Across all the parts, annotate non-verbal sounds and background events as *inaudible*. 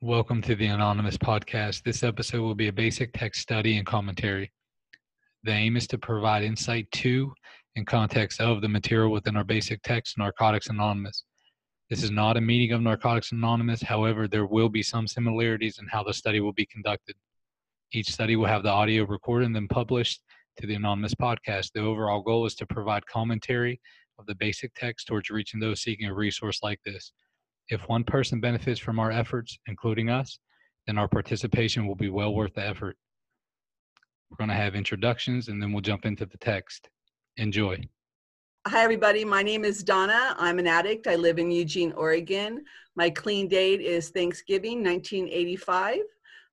Welcome to the Anonymous Podcast. This episode will be a basic text study and commentary. The aim is to provide insight to and context of the material within our basic text, Narcotics Anonymous. This is not a meeting of Narcotics Anonymous, however, there will be some similarities in how the study will be conducted. Each study will have the audio recorded and then published to the Anonymous Podcast. The overall goal is to provide commentary of the basic text towards reaching those seeking a resource like this. If one person benefits from our efforts, including us, then our participation will be well worth the effort. We're going to have introductions and then we'll jump into the text. Enjoy. Hi, everybody. My name is Donna. I'm an addict. I live in Eugene, Oregon. My clean date is Thanksgiving 1985.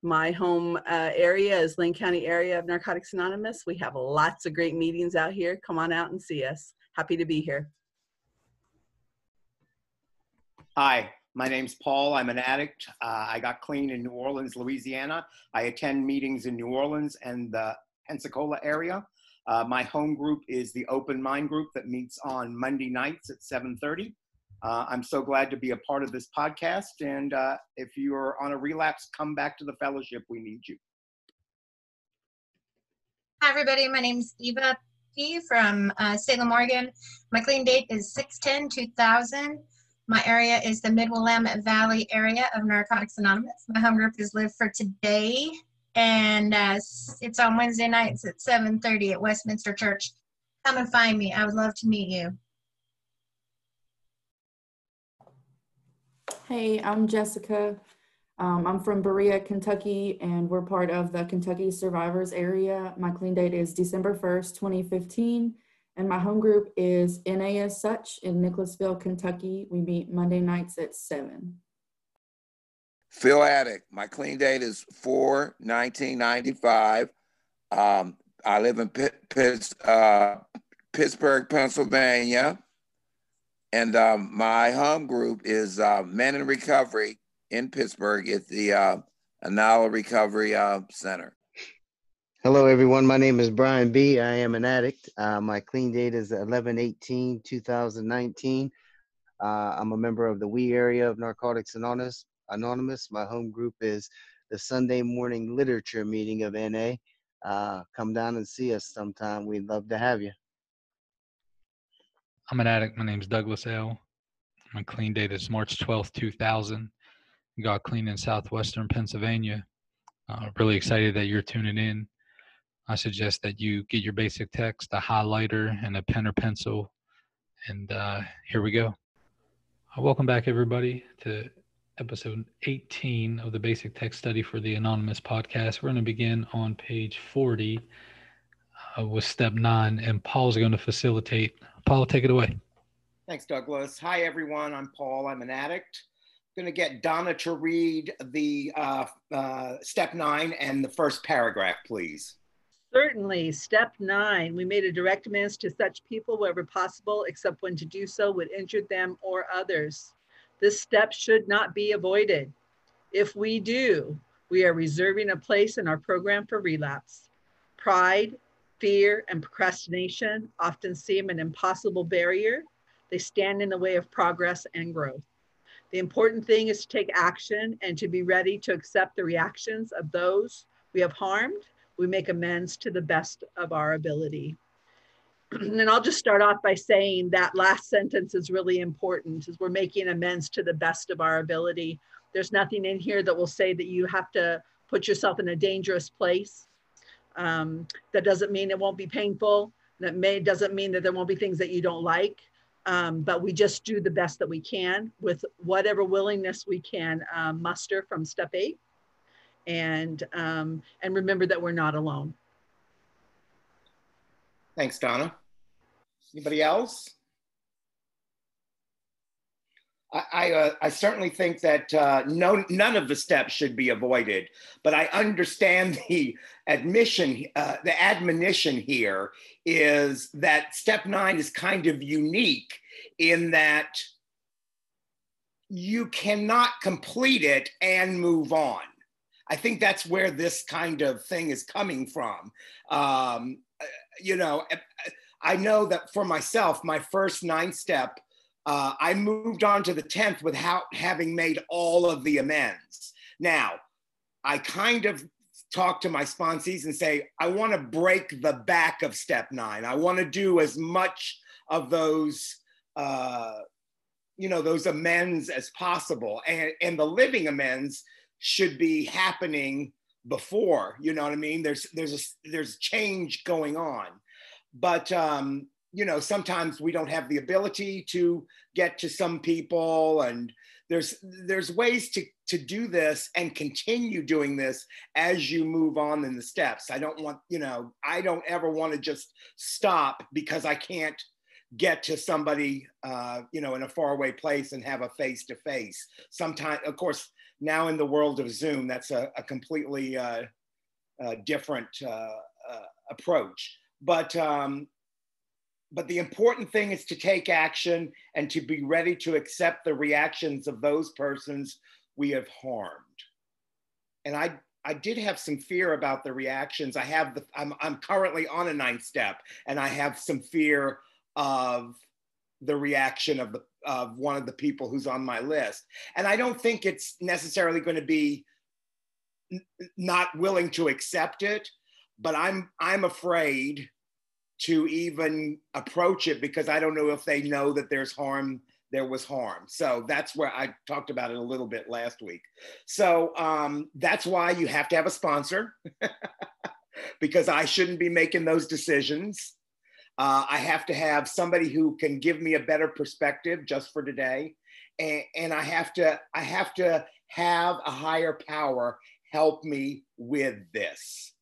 My home uh, area is Lane County area of Narcotics Anonymous. We have lots of great meetings out here. Come on out and see us. Happy to be here. Hi, my name's Paul. I'm an addict. Uh, I got clean in New Orleans, Louisiana. I attend meetings in New Orleans and the Pensacola area. Uh, my home group is the Open Mind Group that meets on Monday nights at 7:30. Uh, I'm so glad to be a part of this podcast. And uh, if you're on a relapse, come back to the fellowship. We need you. Hi, everybody. My name is Eva P. from uh, Salem, Oregon. My clean date is 610 2000. My area is the Mid Willamette Valley area of Narcotics Anonymous. My home group is Live for Today, and uh, it's on Wednesday nights at 7:30 at Westminster Church. Come and find me. I would love to meet you. Hey, I'm Jessica. Um, I'm from Berea, Kentucky, and we're part of the Kentucky Survivors area. My clean date is December 1st, 2015. And my home group is NA as such in Nicholasville, Kentucky. We meet Monday nights at 7. Phil Attic. My clean date is 4 1995. Um, I live in uh, Pittsburgh, Pennsylvania. And um, my home group is uh, Men in Recovery in Pittsburgh at the uh, Anala Recovery uh, Center. Hello, everyone. My name is Brian B. I am an addict. Uh, my clean date is 11 18 2019. Uh, I'm a member of the We area of Narcotics Anonymous. Anonymous. My home group is the Sunday morning literature meeting of NA. Uh, come down and see us sometime. We'd love to have you. I'm an addict. My name is Douglas L. My clean date is March 12th, 2000. Got clean in southwestern Pennsylvania. Uh, really excited that you're tuning in. I suggest that you get your basic text, a highlighter, and a pen or pencil. And uh, here we go. Uh, welcome back, everybody, to episode 18 of the basic text study for the Anonymous podcast. We're going to begin on page 40 uh, with step nine, and Paul's going to facilitate. Paul, take it away. Thanks, Douglas. Hi, everyone. I'm Paul. I'm an addict. I'm going to get Donna to read the uh, uh, step nine and the first paragraph, please. Certainly. Step nine, we made a direct amends to such people wherever possible, except when to do so would injure them or others. This step should not be avoided. If we do, we are reserving a place in our program for relapse. Pride, fear, and procrastination often seem an impossible barrier. They stand in the way of progress and growth. The important thing is to take action and to be ready to accept the reactions of those we have harmed we make amends to the best of our ability. and I'll just start off by saying that last sentence is really important as we're making amends to the best of our ability. There's nothing in here that will say that you have to put yourself in a dangerous place. Um, that doesn't mean it won't be painful. That may doesn't mean that there won't be things that you don't like. Um, but we just do the best that we can with whatever willingness we can um, muster from step eight and um, and remember that we're not alone. Thanks, Donna. Anybody else? I, I, uh, I certainly think that uh, no, none of the steps should be avoided, but I understand *laughs* the admission, uh, the admonition here is that step nine is kind of unique in that you cannot complete it and move on. I think that's where this kind of thing is coming from. Um, you know, I know that for myself, my first nine step, uh, I moved on to the 10th without having made all of the amends. Now, I kind of talk to my sponsees and say, I want to break the back of step nine. I want to do as much of those, uh, you know, those amends as possible. And, and the living amends should be happening before, you know what I mean? There's, there's, a, there's change going on. But, um, you know, sometimes we don't have the ability to get to some people and there's there's ways to to do this and continue doing this as you move on in the steps i don't want you know i don't ever want to just stop because i can't get to somebody uh, you know in a faraway place and have a face to face sometimes of course now in the world of zoom that's a, a completely uh, uh, different uh, uh, approach but um, but the important thing is to take action and to be ready to accept the reactions of those persons we have harmed. And I, I did have some fear about the reactions. I have the, I'm, I'm currently on a ninth step and I have some fear of the reaction of the, of one of the people who's on my list. And I don't think it's necessarily going to be not willing to accept it, but I'm, I'm afraid to even approach it because I don't know if they know that there's harm, there was harm. So that's where I talked about it a little bit last week. So um, that's why you have to have a sponsor *laughs* because I shouldn't be making those decisions. Uh, I have to have somebody who can give me a better perspective just for today. And, and I have to, I have to have a higher power help me with this.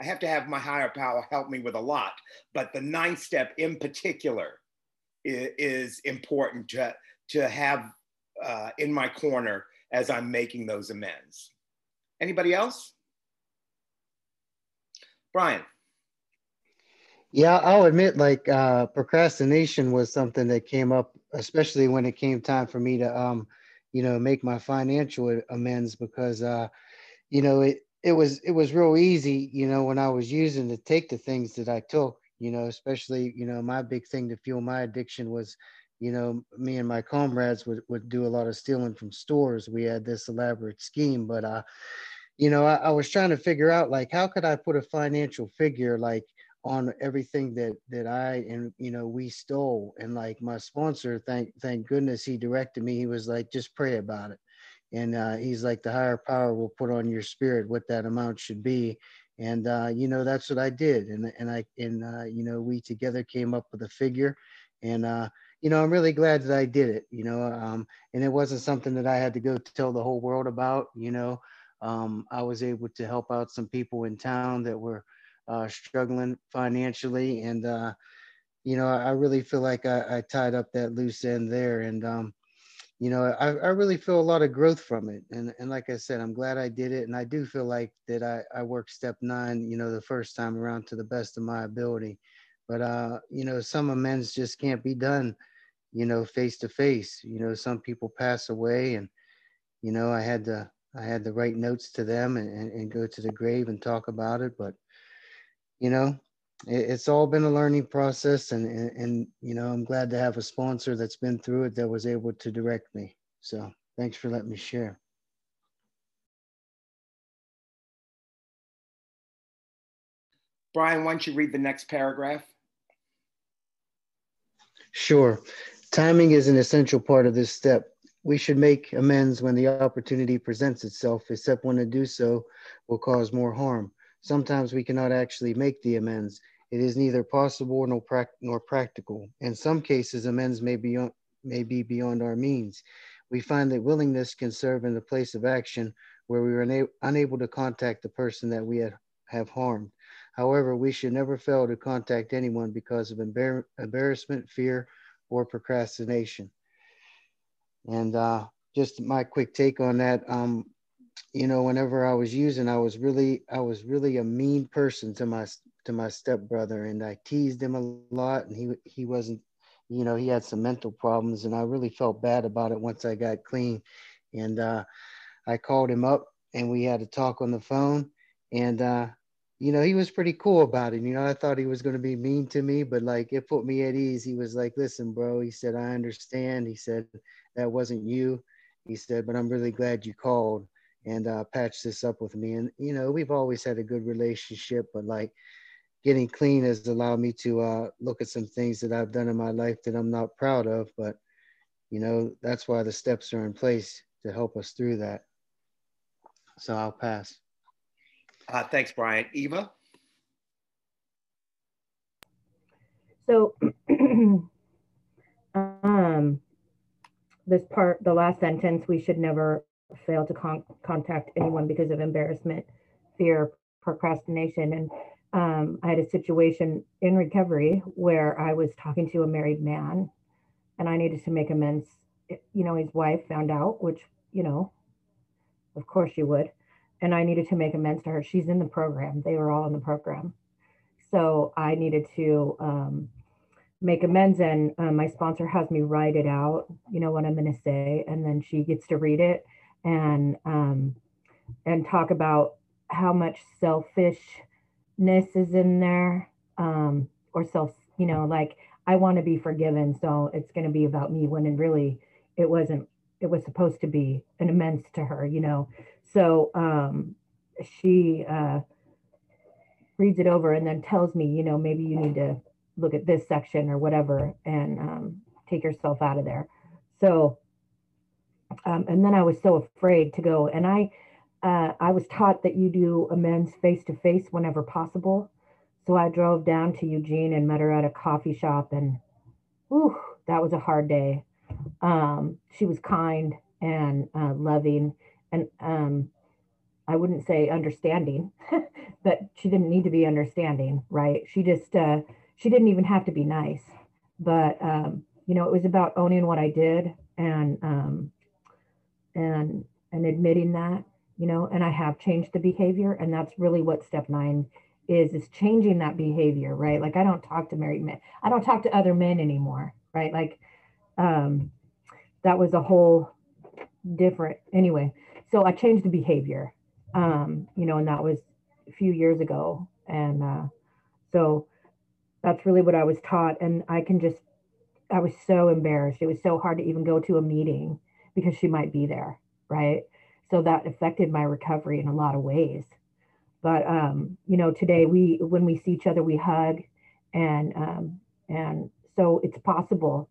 I have to have my higher power help me with a lot, but the ninth step in particular is, is important to, to have uh, in my corner as I'm making those amends. Anybody else? Brian. Yeah, I'll admit, like uh, procrastination was something that came up, especially when it came time for me to, um, you know, make my financial amends because, uh, you know, it it was it was real easy, you know, when I was using to take the things that I took, you know, especially, you know, my big thing to fuel my addiction was, you know, me and my comrades would, would do a lot of stealing from stores. We had this elaborate scheme, but uh, you know, I, I was trying to figure out like how could I put a financial figure like on everything that that I and you know we stole and like my sponsor thank thank goodness he directed me. He was like just pray about it. And uh, he's like the higher power will put on your spirit what that amount should be. And uh, you know that's what i did. And and i and uh, you know we together came up with a figure. And uh, you know i'm really glad that i did it you know um, and it wasn't something that i had to go tell the whole world about you know. Um, i was able to help out some people in town that were uh, struggling financially and uh, you know i really feel like I, I tied up that loose end there and um, you know, I, I really feel a lot of growth from it. And, and like I said, I'm glad I did it. And I do feel like that I, I worked step nine, you know, the first time around to the best of my ability. But, uh, you know, some amends just can't be done, you know, face to face. You know, some people pass away and, you know, I had to, I had to write notes to them and, and, and go to the grave and talk about it. But, you know, it's all been a learning process and, and, and you know i'm glad to have a sponsor that's been through it that was able to direct me. So thanks for letting me share. Brian why don't you read the next paragraph? Sure. Timing is an essential part of this step. We should make amends when the opportunity presents itself. Except when to do so will cause more harm Sometimes we cannot actually make the amends. It is neither possible nor, nor practical. In some cases, amends may be, may be beyond our means. We find that willingness can serve in the place of action where we are una unable to contact the person that we had, have harmed. However, we should never fail to contact anyone because of embar embarrassment, fear, or procrastination. And uh, just my quick take on that. Um, you know, whenever I was using, I was really, I was really a mean person to my to my stepbrother, and I teased him a lot, and he he wasn't, you know, he had some mental problems, and I really felt bad about it once I got clean, and uh, I called him up, and we had a talk on the phone, and uh, you know, he was pretty cool about it. You know, I thought he was going to be mean to me, but like it put me at ease. He was like, "Listen, bro," he said, "I understand." He said, "That wasn't you." he said, but I'm really glad you called and uh, patched this up with me. And, you know, we've always had a good relationship, but like getting clean has allowed me to uh, look at some things that I've done in my life that I'm not proud of. But, you know, that's why the steps are in place to help us through that. So I'll pass. Uh, thanks, Brian. Eva? So, *clears throat* um, this part, the last sentence, we should never fail to con- contact anyone because of embarrassment, fear, procrastination. And um, I had a situation in recovery where I was talking to a married man and I needed to make amends. You know, his wife found out, which, you know, of course she would. And I needed to make amends to her. She's in the program, they were all in the program. So I needed to um, make amends and um, my sponsor has me write it out you know what i'm going to say and then she gets to read it and um, and talk about how much selfishness is in there um, or self you know like i want to be forgiven so it's going to be about me when it really it wasn't it was supposed to be an amends to her you know so um, she uh, reads it over and then tells me you know maybe you need to look at this section or whatever and um, take yourself out of there. So, um, and then I was so afraid to go. And I, uh, I was taught that you do amends face to face whenever possible. So I drove down to Eugene and met her at a coffee shop, and whew, that was a hard day. Um, she was kind and uh, loving, and um, I wouldn't say understanding, *laughs* but she didn't need to be understanding, right? She just uh, she didn't even have to be nice, but um, you know, it was about owning what I did and um, and and admitting that, you know, and I have changed the behavior, and that's really what step nine is is changing that behavior, right? Like I don't talk to married men, I don't talk to other men anymore, right? Like um, that was a whole different anyway. So I changed the behavior, um, you know, and that was a few years ago, and uh, so that's really what I was taught. And I can just, I was so embarrassed. It was so hard to even go to a meeting because she might be there. Right. So that affected my recovery in a lot of ways. But, um, you know, today we, when we see each other, we hug and, um, and so it's possible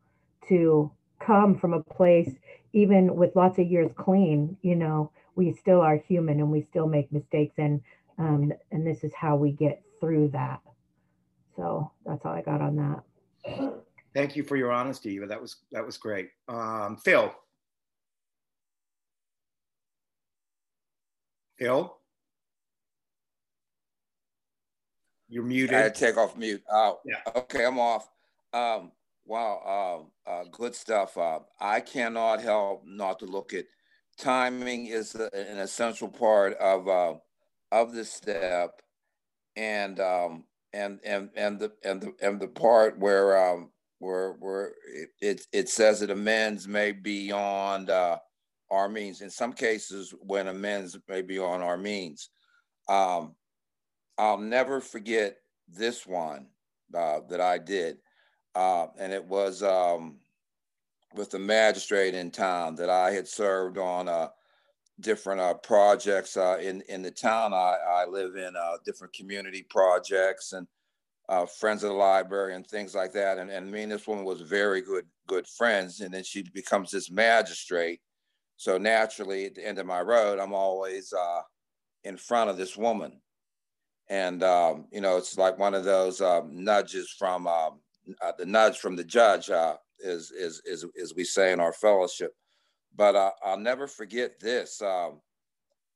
to come from a place, even with lots of years clean, you know, we still are human and we still make mistakes. And, um, and this is how we get through that. So that's all I got on that. Thank you for your honesty, Eva. That was that was great. Um, Phil. Phil. You're muted. I had to take off mute. Oh, yeah. Okay, I'm off. Um, wow, uh, uh, good stuff. Uh, I cannot help not to look at timing is an essential part of uh, of this step, and um, and and and the and the and the part where um where where it it, it says that amends may be beyond uh, our means. In some cases, when amends may be on our means, um, I'll never forget this one uh, that I did, uh, and it was um, with the magistrate in town that I had served on a different uh, projects uh, in in the town I, I live in, uh, different community projects and uh, friends of the library and things like that. And, and me and this woman was very good good friends. And then she becomes this magistrate. So naturally, at the end of my road, I'm always uh, in front of this woman. And um, you know, it's like one of those um, nudges from um, uh, the nudge from the judge, uh, is is is as we say in our fellowship. But uh, I'll never forget this. Um,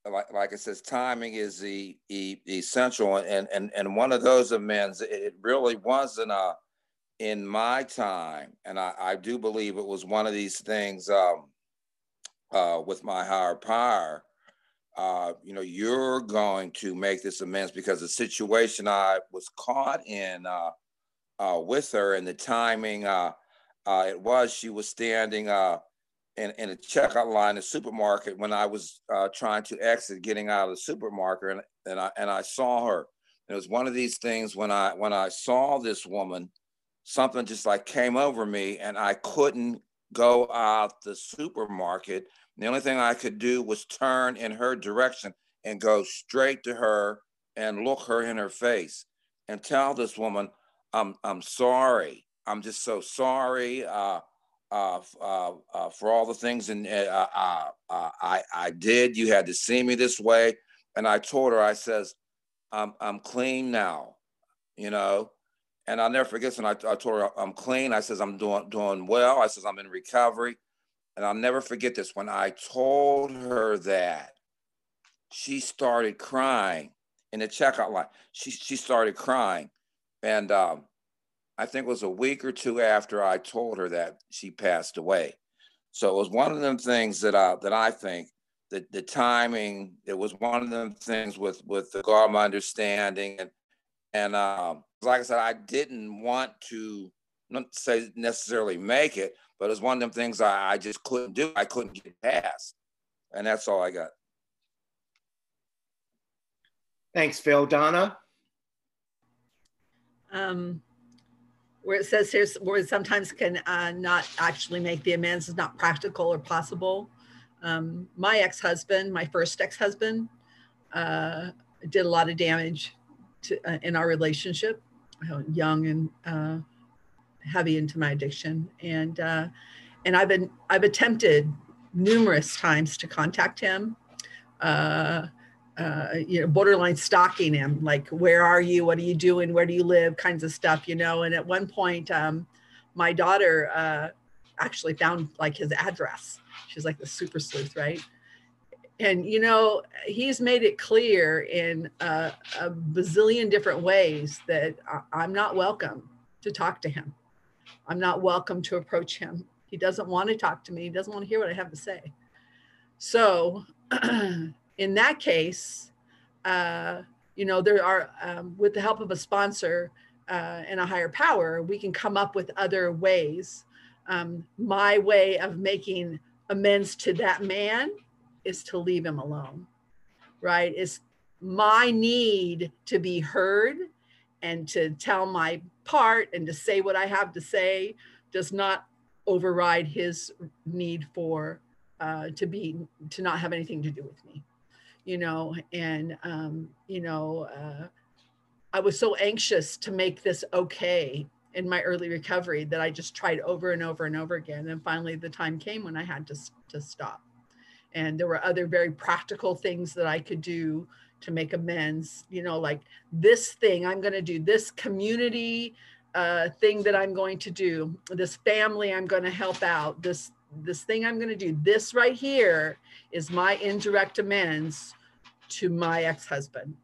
like, like it says, timing is the, the essential, and and and one of those amends. It really wasn't a uh, in my time, and I, I do believe it was one of these things um, uh, with my higher power. Uh, you know, you're going to make this amends because the situation I was caught in uh, uh, with her and the timing uh, uh, it was she was standing uh, in, in a checkout line in the supermarket when I was uh, trying to exit, getting out of the supermarket, and, and I and I saw her. it was one of these things when I when I saw this woman, something just like came over me, and I couldn't go out the supermarket The only thing I could do was turn in her direction and go straight to her and look her in her face and tell this woman, I'm, I'm sorry. I'm just so sorry uh, uh, uh, uh for all the things and uh, uh, I, I did. You had to see me this way. And I told her, I says, I'm, I'm clean now, you know, and I'll never forget when I, I told her I'm clean. I says, I'm doing, doing well. I says, I'm in recovery. And I'll never forget this. When I told her that, she started crying in the checkout line. She, she started crying. And um, I think it was a week or two after I told her that she passed away. So it was one of them things that I, that I think the, the timing, it was one of them things with, with the God understanding. And, and um, like I said, I didn't want to, not say necessarily make it, but it was one of them things I, I just couldn't do. I couldn't get past. And that's all I got. Thanks, Phil. Donna? Um, where it says here's where sometimes can uh, not actually make the amends is not practical or possible. Um, my ex-husband, my first ex-husband, uh, did a lot of damage to, uh, in our relationship. Young and uh, heavy into my addiction, and uh, and I've been I've attempted numerous times to contact him. Uh, uh, you know, borderline stalking him, like, where are you? What are you doing? Where do you live? Kinds of stuff, you know. And at one point, um, my daughter uh, actually found like his address. She's like the super sleuth, right? And, you know, he's made it clear in a, a bazillion different ways that I'm not welcome to talk to him. I'm not welcome to approach him. He doesn't want to talk to me. He doesn't want to hear what I have to say. So, *clears throat* in that case, uh, you know, there are, um, with the help of a sponsor uh, and a higher power, we can come up with other ways. Um, my way of making amends to that man is to leave him alone, right? It's my need to be heard and to tell my part and to say what I have to say does not override his need for uh, to be to not have anything to do with me you know, and, um, you know, uh, I was so anxious to make this okay in my early recovery that I just tried over and over and over again. And finally, the time came when I had to, to stop. And there were other very practical things that I could do to make amends, you know, like this thing I'm going to do, this community uh, thing that I'm going to do, this family I'm going to help out, this this thing I'm going to do, this right here is my indirect amends to my ex-husband,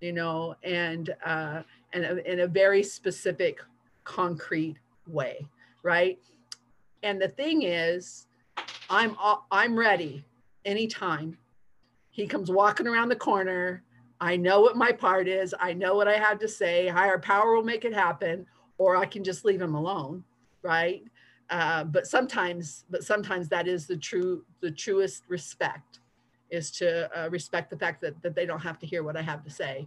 you know, and uh, and in a very specific, concrete way, right? And the thing is, I'm I'm ready anytime. He comes walking around the corner. I know what my part is. I know what I have to say. Higher power will make it happen, or I can just leave him alone, right? Uh, but sometimes, but sometimes that is the true, the truest respect is to uh, respect the fact that, that they don't have to hear what I have to say.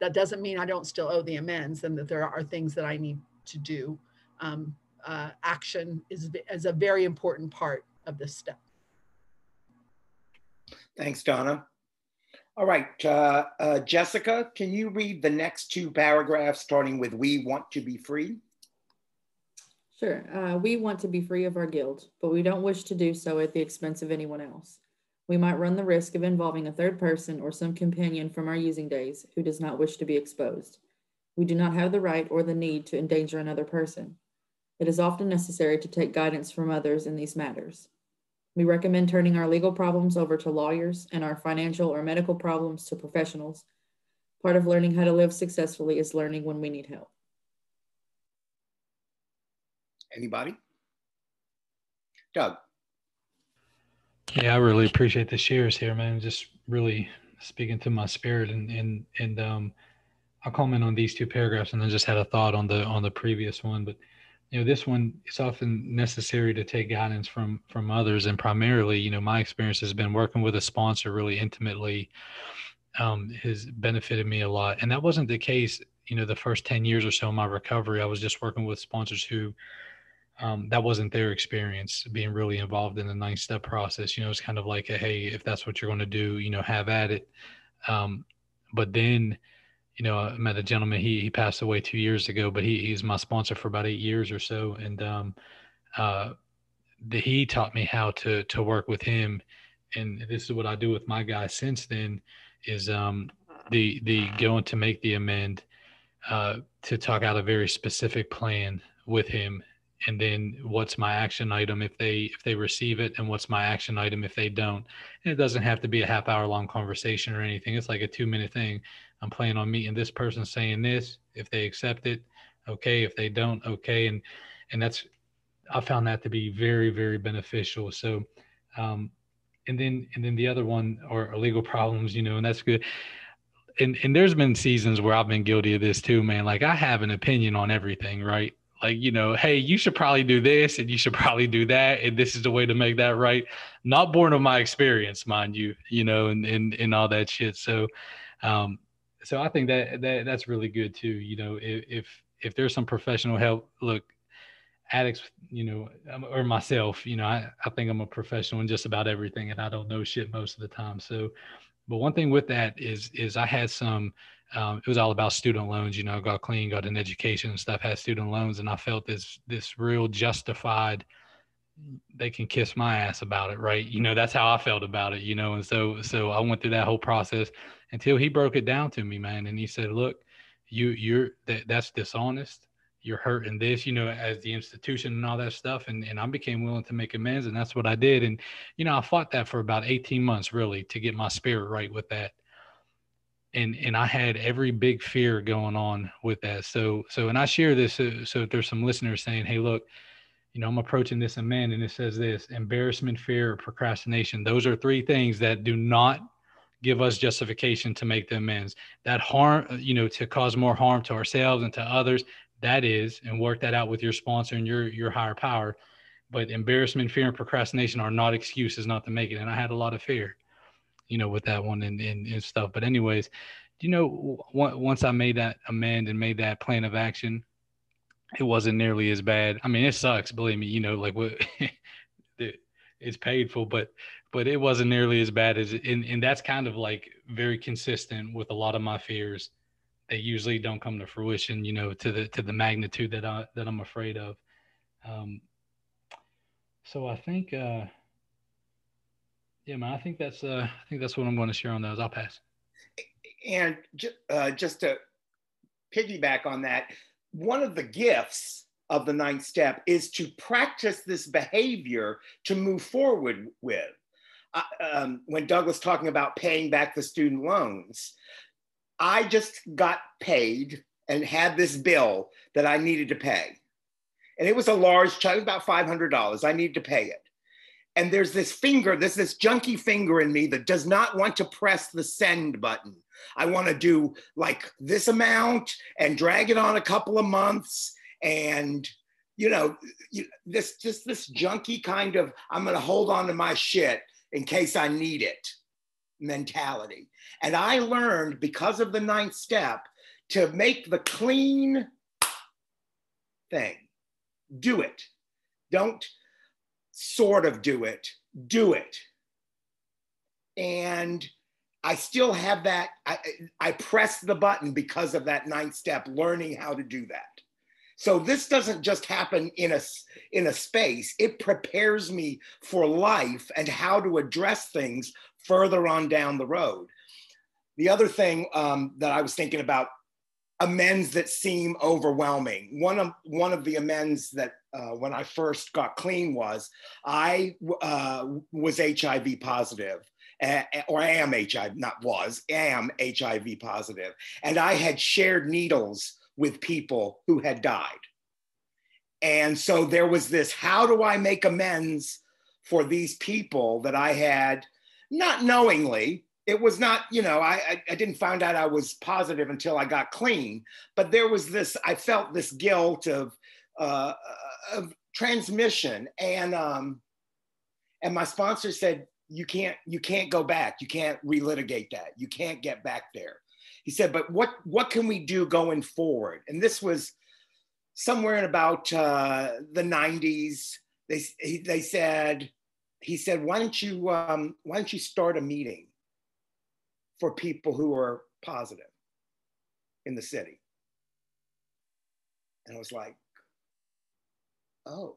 That doesn't mean I don't still owe the amends and that there are things that I need to do. Um, uh, action is, is a very important part of this step. Thanks, Donna. All right, uh, uh, Jessica, can you read the next two paragraphs starting with we want to be free? Sure. Uh, we want to be free of our guilt, but we don't wish to do so at the expense of anyone else. We might run the risk of involving a third person or some companion from our using days who does not wish to be exposed. We do not have the right or the need to endanger another person. It is often necessary to take guidance from others in these matters. We recommend turning our legal problems over to lawyers and our financial or medical problems to professionals. Part of learning how to live successfully is learning when we need help. Anybody? Doug. Yeah, I really appreciate the shares here, man. Just really speaking to my spirit and and and um I'll comment on these two paragraphs and then just had a thought on the on the previous one. But you know, this one it's often necessary to take guidance from from others. And primarily, you know, my experience has been working with a sponsor really intimately um, has benefited me a lot. And that wasn't the case, you know, the first 10 years or so of my recovery. I was just working with sponsors who um, that wasn't their experience being really involved in the nine step process. You know, it's kind of like a, hey, if that's what you're going to do, you know, have at it. Um, but then, you know, I met a gentleman. He he passed away two years ago, but he he's my sponsor for about eight years or so, and um, uh, the, he taught me how to to work with him, and this is what I do with my guys since then. Is um the the going to make the amend, uh, to talk out a very specific plan with him and then what's my action item if they if they receive it and what's my action item if they don't. And it doesn't have to be a half hour long conversation or anything. It's like a two minute thing. I'm planning on meeting this person saying this. If they accept it okay. If they don't okay. And and that's i found that to be very very beneficial. So um and then and then the other one are legal problems you know and that's good. And and there's been seasons where i've been guilty of this too man. Like i have an opinion on everything right like you know hey you should probably do this and you should *laughs* probably do that and this is the way to make that right. Not born of my experience mind you you know and and, and all that shit. So um so i think that that that's really good too you know if if, if there's some professional help look addicts you know um, or myself you know I, I think i'm a professional in just about everything and i don't know shit most of the time. So but one thing with that is is i had some um, it was all about student loans. You know, got clean, got an education and stuff, had student loans, and I felt this this real justified. They can kiss my ass about it, right? You know, that's how I felt about it. You know, and so so I went through that whole process until he broke it down to me, man, and he said, "Look, you you're that that's dishonest. You're hurting this, you know, as the institution and all that stuff." And and I became willing to make amends, and that's what I did. And you know, I fought that for about 18 months, really, to get my spirit right with that and and I had every big fear going on with that. So so and I share this uh, so, so there's some listeners saying, hey, look, you know, I'm approaching this amend and it says this embarrassment, fear, or procrastination. Those are three things that do not give us justification to make the amends. That harm, uh, you know, to cause more harm to ourselves and to others. That is, and work that out with your sponsor and your your higher power. But embarrassment, fear, and procrastination are not excuses not to make it. And I had a lot of fear you know, with that one and, and, and stuff. But anyways, you know, once I made that amend and made that plan of action, it wasn't nearly as bad. I mean, it sucks, believe me, you know, like what *laughs* it's painful, but, but it wasn't nearly as bad as, and, and that's kind of like very consistent with a lot of my fears. They usually don't come to fruition, you know, to the, to the magnitude that I, that I'm afraid of. Um, so I think, uh, yeah, man, I think that's uh, I think that's what I'm going to share on those. I'll pass. And uh, just to piggyback on that, one of the gifts of the ninth step is to practice this behavior to move forward with. Uh, um, when Doug was talking about paying back the student loans, I just got paid and had this bill that I needed to pay. And it was a large check, about $500. I needed to pay it and there's this finger, there's this junky finger in me that does not want to press the send button. I want to do like this amount and drag it on a couple of months and you know this just this junky kind of I'm going to hold on to my shit in case I need it mentality. And I learned because of the ninth step to make the clean thing. Do it. Don't sort of do it, do it. And I still have that. I, I press the button because of that ninth step, learning how to do that. So this doesn't just happen in a, in a space, it prepares me for life and how to address things further on down the road. The other thing um, that I was thinking about amends that seem overwhelming. One of one of the amends that uh, when I first got clean was I uh, was HIV positive. Uh, or I am HIV, not was, am HIV. And I had shared needles with people who had died. And so there was this how do I make amends for these people that I had, not knowingly, it was not, you know, I, I didn't find out I was positive until I got clean, but there was this, I felt this guilt of, uh, of transmission. And, um, and my sponsor said, you can't, you can't go back. You can't relitigate that. You can't get back there. He said, but what, what can we do going forward? And this was somewhere in about uh, the 90s, they, they said, he said, why don't you, um, why don't you start a meeting for people who are positive in the city? And I was like, oh,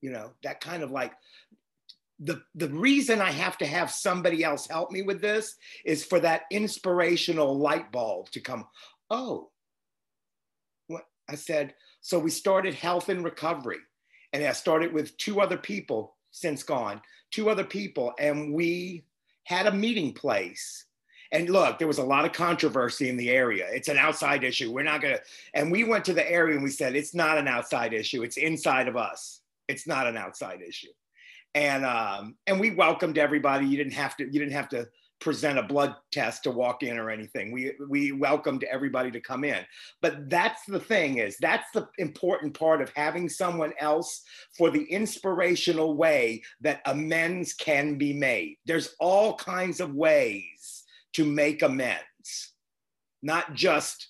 you know, that kind of like, the, the reason I have to have somebody else help me with this is for that inspirational light bulb to come. Oh, what I said. So we started health and recovery, and I started with two other people since gone, two other people, and we had a meeting place. And look, there was a lot of controversy in the area. It's an outside issue. We're not gonna. And we went to the area and we said it's not an outside issue. It's inside of us. It's not an outside issue and um, and we welcomed everybody. You didn't have to you didn't have to present a blood test to walk in or anything. We we welcomed everybody to come in. But that's the thing is that's the important part of having someone else for the inspirational way that amends can be made. There's all kinds of ways to make amends, not just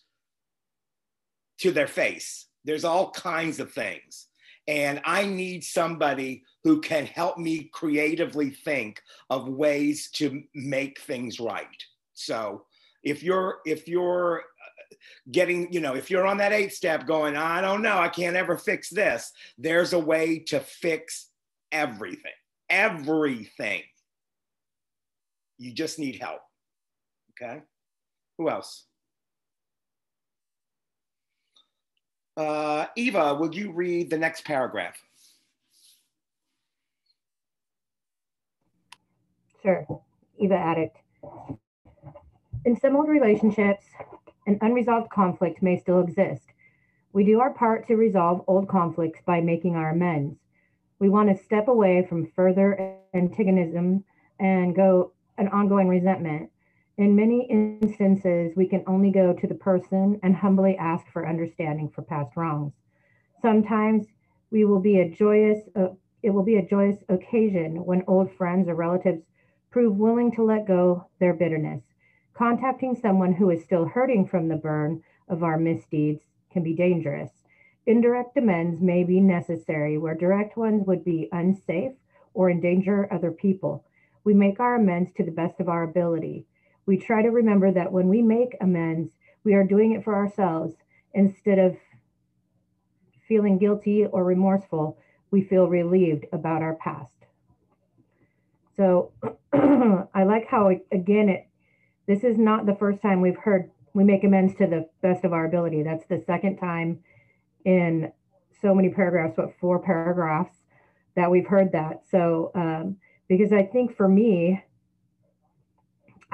to their face. There's all kinds of things. And I need somebody who can help me creatively think of ways to make things right. So if you're if you're getting you know if you're on that eight step going i don't know i can't ever fix this there's a way to fix everything everything you just need help okay who else uh, eva would you read the next paragraph Sure. Eva Addict. In some old relationships, an unresolved conflict may still exist. We do our part to resolve old conflicts by making our amends. We want to step away from further antagonism and go an ongoing resentment. In many instances, we can only go to the person and humbly ask for understanding for past wrongs. Sometimes we will be a joyous, uh, it will be a joyous occasion when old friends or relatives prove willing to let go their bitterness. Contacting someone who is still hurting from the burn of our misdeeds can be dangerous. Indirect amends may be necessary where direct ones would be unsafe or endanger other people. We make our amends to the best of our ability. We try to remember that when we make amends, we are doing it for ourselves instead of feeling guilty or remorseful. We feel relieved about our past. So *clears throat* I like how, again, it this is not the first time we've heard we make amends to the best of our ability. That's the second time in so many paragraphs, what four paragraphs that we've heard that. So um, because I think for me,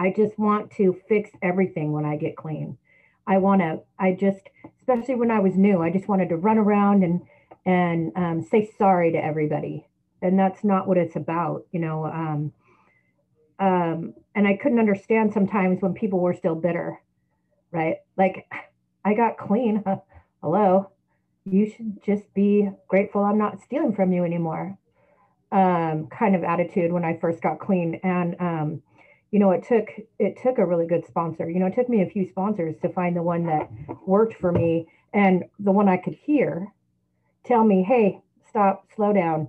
I just want to fix everything when I get clean. I want to. I just, especially when I was new, I just wanted to run around and and um, say sorry to everybody and that's not what it's about you know um, um, and i couldn't understand sometimes when people were still bitter right like i got clean *laughs* hello you should just be grateful i'm not stealing from you anymore um, kind of attitude when i first got clean and um, you know it took it took a really good sponsor you know it took me a few sponsors to find the one that worked for me and the one i could hear tell me hey stop slow down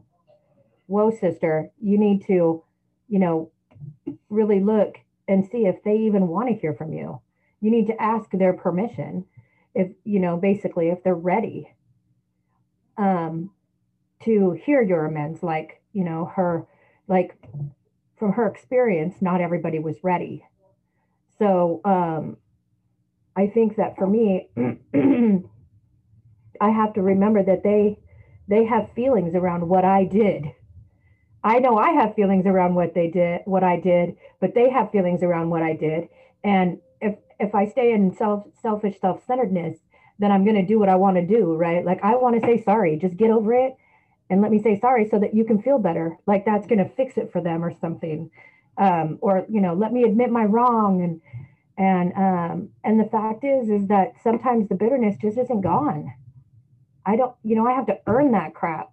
whoa, sister, you need to, you know, really look and see if they even want to hear from you. You need to ask their permission if, you know, basically if they're ready um, to hear your amends. Like, you know, her, like from her experience, not everybody was ready. So um, I think that for me, *clears throat* I have to remember that they they have feelings around what I did I know I have feelings around what they did, what I did, but they have feelings around what I did. And if if I stay in self selfish self-centeredness, then I'm going to do what I want to do, right? Like I want to say sorry, just get over it and let me say sorry so that you can feel better. Like that's going to fix it for them or something. Um, or you know, let me admit my wrong and and um and the fact is is that sometimes the bitterness just isn't gone. I don't, you know, I have to earn that crap.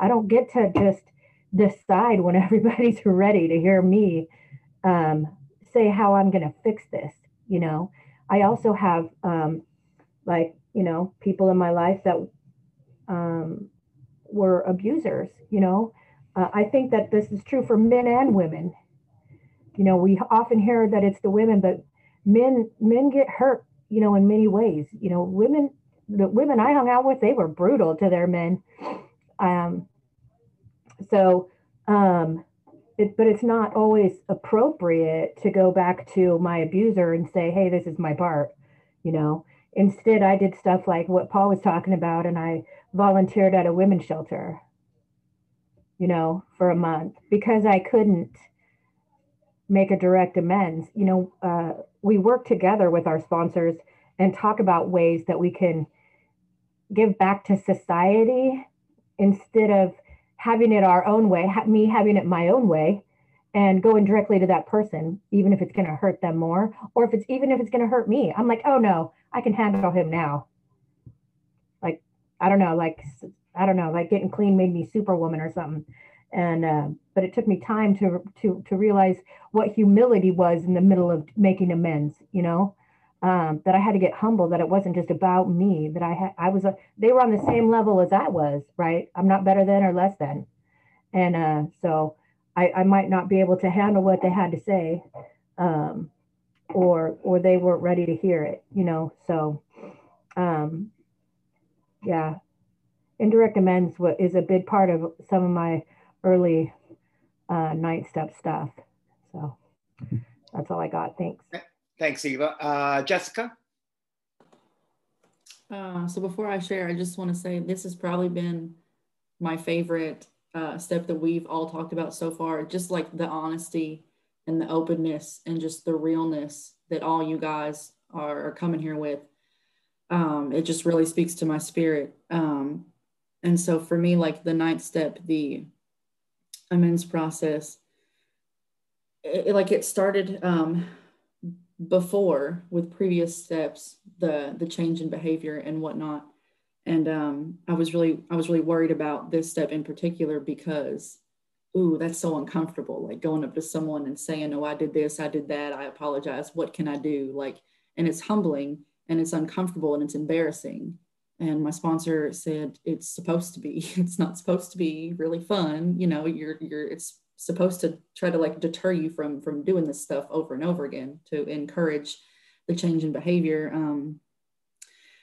I don't get to just decide when *laughs* everybody's ready to hear me um, say how I'm going to fix this. You know, I also have um, like you know, people in my life that um, were abusers, you know. Uh, I think that this is true for men and women. You know, we often hear that it's the women, but men men get hurt, you know, in many ways. You know, women the women I hung out with, they were brutal to their men. Um, so, um, it, but it's not always appropriate to go back to my abuser and say, "Hey, this is my part," you know. Instead, I did stuff like what Paul was talking about, and I volunteered at a women's shelter, you know, for a month because I couldn't make a direct amends. You know, uh, we work together with our sponsors and talk about ways that we can give back to society instead of having it our own way, me having it my own way and going directly to that person, even if it's going to hurt them more, or if it's even if it's going to hurt me. I'm like, oh no, I can handle him now. I don't know, like, I don't know, like getting clean made me superwoman or something. And, uh, but it took me time to, to, to realize what humility was in the middle of making amends, you know? um, that I had to get humble, that it wasn't just about me, that I had, I was, a, they were on the same level as I was, right? I'm not better than or less than. And uh, so I, I might not be able to handle what they had to say um, or, or they weren't ready to hear it, you know? So um, yeah, indirect amends is a big part of some of my early uh, ninth step stuff. So that's all I got. Thanks. Thanks, Eva. Uh, Jessica? Uh, so before I share, I just want to say this has probably been my favorite uh, step that we've all talked about so far. Just like the honesty and the openness and just the realness that all you guys are, are coming here with. Um, it just really speaks to my spirit. Um, and so for me, like the ninth step, the amends process, it, like it started um, before with previous steps the the change in behavior and whatnot and um, i was really i was really worried about this step in particular because ooh that's so uncomfortable like going up to someone and saying oh i did this i did that i apologize what can i do like and it's humbling and it's uncomfortable and it's embarrassing. And my sponsor said it's supposed to be *laughs* it's not supposed to be really fun you know you're you're it's supposed to try to like deter you from from doing this stuff over and over again to encourage the change in behavior. Um,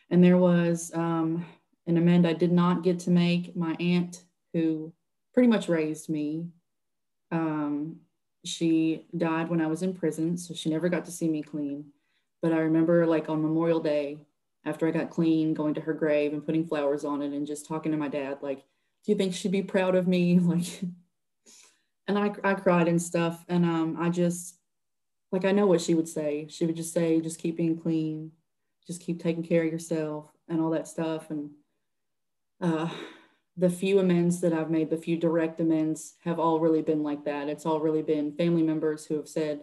and there was um, an amend i did not get to make. My aunt who pretty much raised me um, she died when i was in prison so she never got to see me clean but i remember like on memorial day after i got clean going to her grave and putting flowers on it and just talking to my dad like do you think she'd be proud of me *laughs* like and I, I cried and stuff. And um, I just, like, I know what she would say. She would just say, just keep being clean, just keep taking care of yourself and all that stuff. And uh, the few amends that I've made, the few direct amends have all really been like that. It's all really been family members who have said,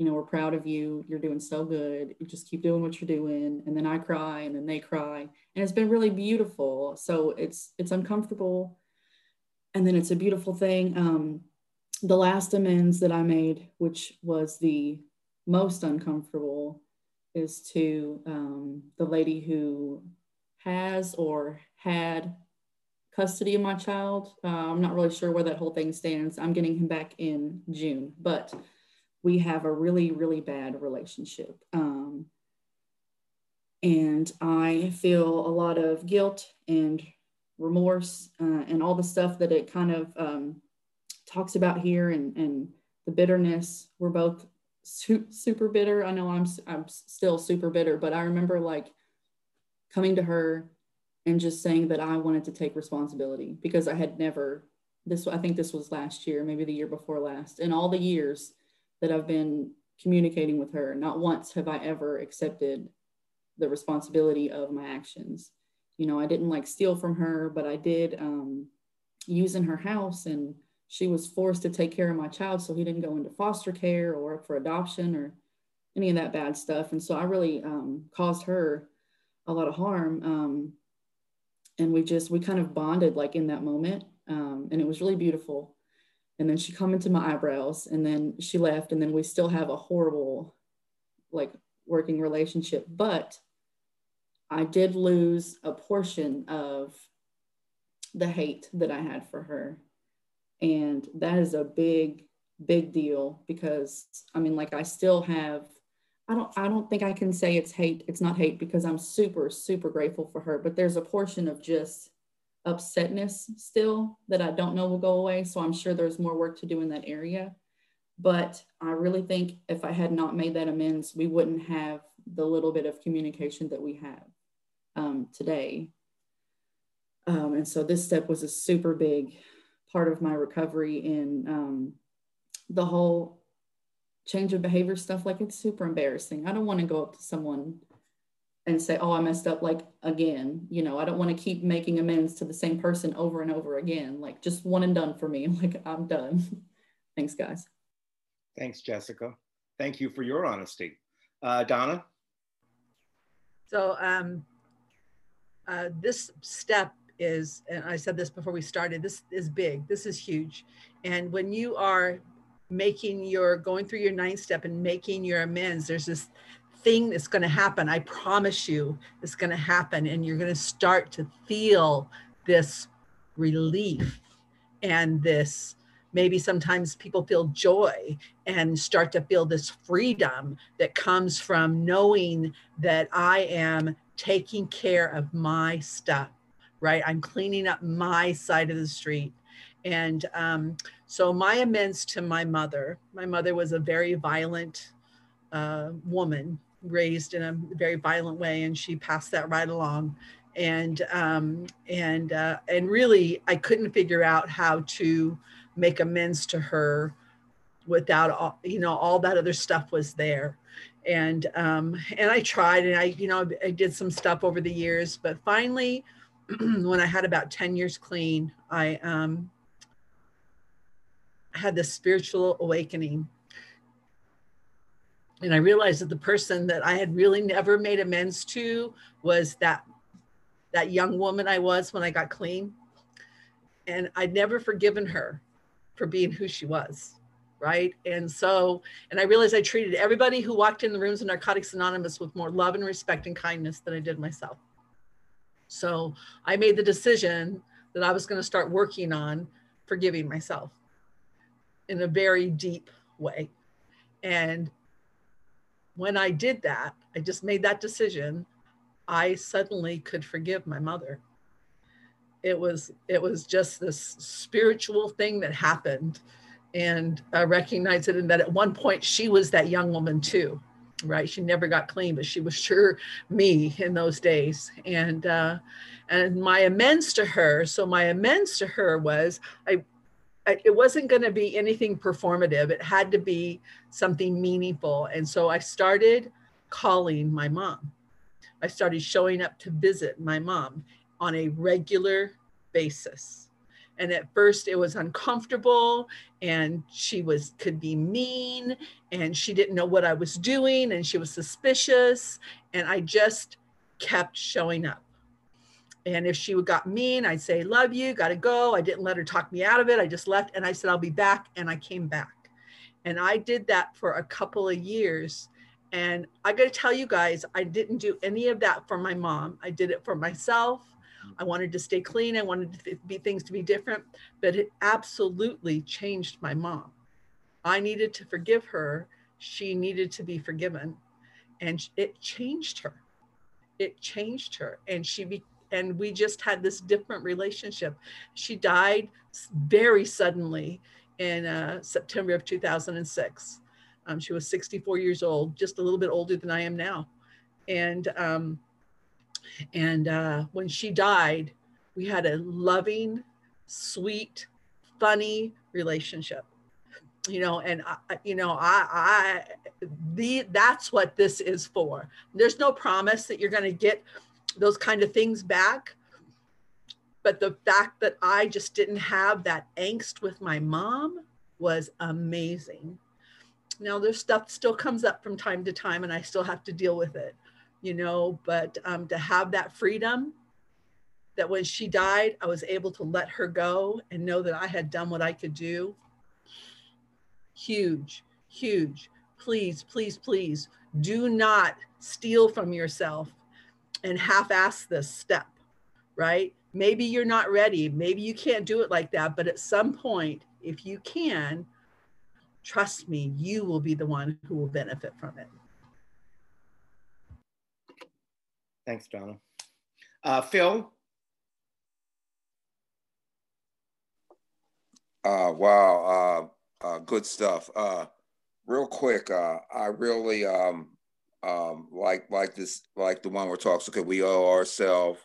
you know, we're proud of you. You're doing so good. You just keep doing what you're doing. And then I cry and then they cry. And it's been really beautiful. So it's, it's uncomfortable. And then it's a beautiful thing. Um, the last amends that I made, which was the most uncomfortable, is to um, the lady who has or had custody of my child. Uh, I'm not really sure where that whole thing stands. I'm getting him back in June, but we have a really, really bad relationship. Um, and I feel a lot of guilt and remorse uh, and all the stuff that it kind of um, talks about here and, and the bitterness. We're both su- super bitter. I know I'm, I'm still super bitter, but I remember like coming to her and just saying that I wanted to take responsibility because I had never, this, I think this was last year, maybe the year before last. In all the years that I've been communicating with her, not once have I ever accepted the responsibility of my actions. You know, I didn't like steal from her, but I did um, use in her house and she was forced to take care of my child so he didn't go into foster care or for adoption or any of that bad stuff. And so i really um, caused her a lot of harm um, and we just we kind of bonded like in that moment um, and it was really beautiful and then she come into my eyebrows and then she left and then we still have a horrible like working relationship but I did lose a portion of the hate that I had for her. And that is a big, big deal because I mean, like I still have I don't I don't think I can say it's hate. It's not hate because I'm super, super grateful for her. But there's a portion of just upsetness still that I don't know will go away. So I'm sure there's more work to do in that area. But I really think if I had not made that amends, we wouldn't have the little bit of communication that we have um, today. Um, and so this step was a super big part of my recovery in um, the whole change of behavior stuff. Like it's super embarrassing. I don't want to go up to someone and say, oh, I messed up like again. You know, I don't want to keep making amends to the same person over and over again. Like just one and done for me. *laughs* Like I'm done. Thanks, guys. Thanks, Jessica. Thank you for your honesty. Uh, Donna? So um, uh, this step is, and I said this before we started, this is big, this is huge. And when you are making your, going through your ninth step and making your amends, there's this thing that's going to happen. I promise you it's going to happen. And you're going to start to feel this relief and this maybe sometimes people feel joy and start to feel this freedom that comes from knowing that I am taking care of my stuff, right? I'm cleaning up my side of the street. And um, so, my amends to my mother my mother was a very violent uh, woman, raised in a very violent way, and she passed that right along. And um, and uh, and really, I couldn't figure out how to make amends to her without all, you know all that other stuff was there and um and i tried and i you know i did some stuff over the years but finally *clears throat* when i had about 10 years clean i um had this spiritual awakening and i realized that the person that i had really never made amends to was that that young woman i was when i got clean. And i'd never forgiven her for being who she was right? And so and i realized i treated everybody who walked in the rooms of narcotics anonymous with more love and respect and kindness than i did myself. So i made the decision that i was going to start working on forgiving myself in a very deep way. And when i did that i just made that decision i suddenly could forgive my mother. It was it was just this spiritual thing that happened and I recognized it and that at one point she was that young woman too right? She never got clean but she was sure me in those days. And uh and my amends to her so my amends to her was i, I it wasn't going to be anything performative. It had to be something meaningful. And so i started calling my mom. I started showing up to visit my mom on a regular basis. And at first it was uncomfortable and she was could be mean and she didn't know what i was doing and she was suspicious. And i just kept showing up and if she got mean i'd say love you gotta go. I didn't let her talk me out of it. I just left and i said i'll be back. And i came back. And i did that for a couple of years. And i got to tell you guys i didn't do any of that for my mom. I did it for myself. Mm. I wanted to stay clean. I wanted to be things to be different, but it absolutely changed my mom. I needed to forgive her. She needed to be forgiven, and it changed her. It changed her, and she be, and we just had this different relationship. She died very suddenly in uh, September of 2006. Um, she was 64 years old, just a little bit older than I am now, and um, and uh, when she died, we had a loving, sweet, funny relationship. You know, and I, you know, I, I, the that's what this is for. There's no promise that you're going to get those kind of things back, but the fact that I just didn't have that angst with my mom was amazing. Now, there's stuff still comes up from time to time, and I still have to deal with it you know, but um, to have that freedom that when she died, I was able to let her go and know that I had done what I could do. Huge, huge. Please, please, please do not steal from yourself. And half-ass this step, right? Maybe you're not ready. Maybe you can't do it like that. But at some point, if you can, trust me, you will be the one who will benefit from it. Thanks, Donna. Uh, Phil? Uh, wow, uh, uh, good stuff. Uh, real quick, uh, I really um, um, like like this, like the one we're talking. Okay, we owe ourselves,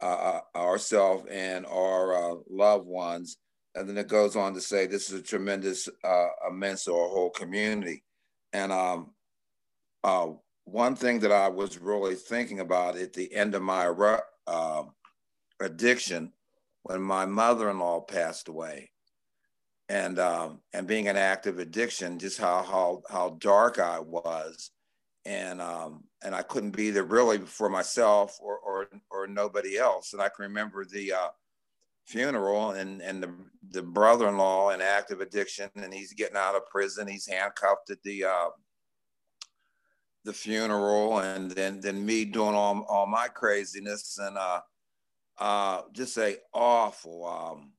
uh, uh ourselves and our uh, loved ones, and then it goes on to say this is a tremendous uh, immense our whole community. And um, uh, one thing that I was really thinking about at the end of my uh, addiction, when my mother-in-law passed away, and um, and being an active addiction, just how how how dark I was, and um, and I couldn't be there really for myself or or or nobody else. And I can remember the uh, funeral and and the the brother-in-law in active addiction, and he's getting out of prison. He's handcuffed at the uh, the funeral, and then then me doing all all my craziness, and uh, uh, just a awful. Um,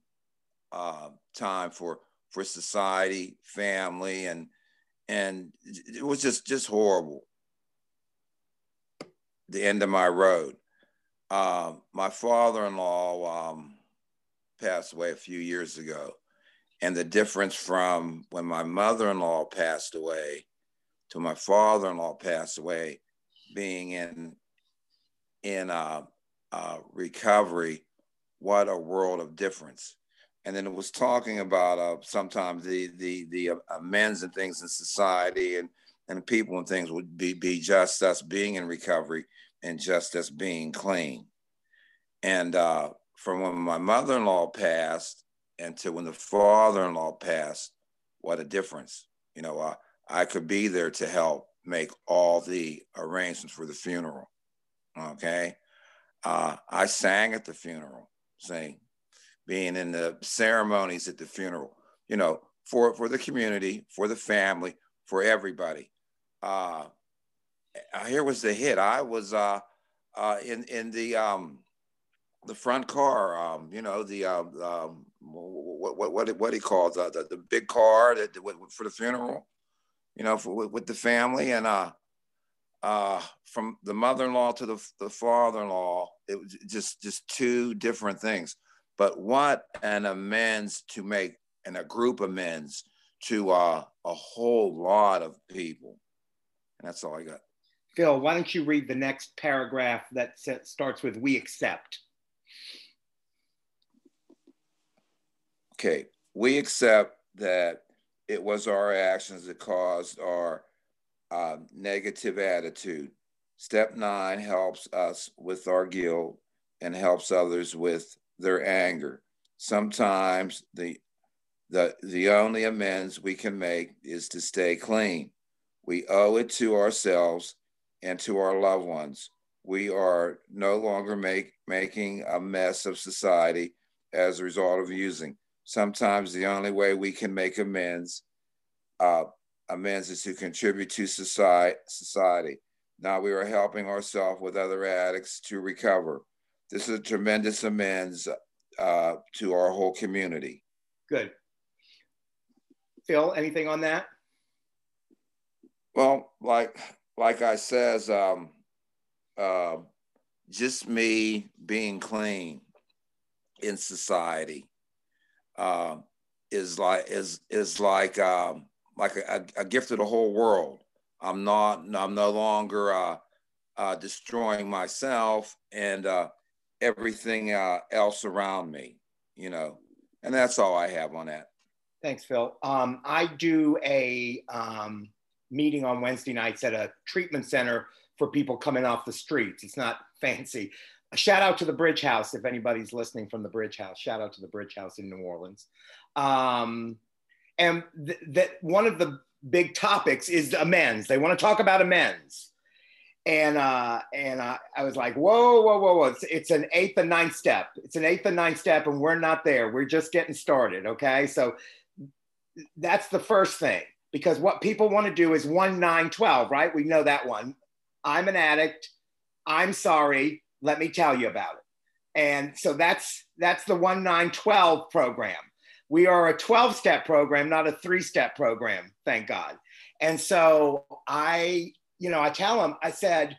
uh, time for for society, family, and and it was just just horrible. The end of my road. Uh, my father-in-law um, passed away a few years ago, and the difference from when my mother-in-law passed away to my father-in-law passed away, being in in uh, uh, recovery, what a world of difference and then it was talking about uh, sometimes the the the amends and things in society and and people and things would be be just us being in recovery and just us being clean. And uh, from when my mother-in-law passed and to when the father-in-law passed, what a difference! You know, uh, I could be there to help make all the arrangements for the funeral. Okay, uh, I sang at the funeral, saying being in the ceremonies at the funeral, you know, for, for the community, for the family, for everybody. Uh, here was the hit. I was uh, uh, in in the um, the front car. Um, you know the uh, um, what what what what he called the, the, the big car that for the funeral. You know, for, with the family and uh, uh, from the mother-in-law to the the father-in-law, it was just just two different things but what an amends to make and a group amends to uh, a whole lot of people. That's all I got. Phil, why don't you read the next paragraph that starts with we accept? Okay, we accept that it was our actions that caused our uh, negative attitude. Step nine helps us with our guilt and helps others with their anger. Sometimes the, the, the only amends we can make is to stay clean. We owe it to ourselves and to our loved ones. We are no longer make, making a mess of society as a result of using. Sometimes the only way we can make amends uh, amends is to contribute to society. society. Now we are helping ourselves with other addicts to recover. This is a tremendous amends uh, to our whole community. Good. Phil, anything on that? Well, like like I says, um, uh, just me being clean in society uh, is like is is like um, like a, a, gift to the whole world. I'm not. I'm no longer uh, uh, destroying myself, and uh, everything uh, else around me, you know, and that's all I have on that. Thanks, Phil. Um, I do a um, meeting on Wednesday nights at a treatment center for people coming off the streets. It's not *laughs* fancy. A shout out to the Bridge House if anybody's listening from the Bridge House. Shout out to the Bridge House in New Orleans. Um, and th- that one of the big topics is amends. They want to talk about amends and uh, and uh, I was like, whoa, whoa, whoa, whoa! It's, it's an eighth and ninth step. It's an eighth and ninth step, and we're not there. We're just getting started. Okay, so that's the first thing because what people want to do is one nine twelve, right? We know that one. I'm an addict. I'm sorry, let me tell you about it. And so that's that's the 1912 program. We are a 12 step program, not a three step program, thank God. And so I, you know, I tell them, I said,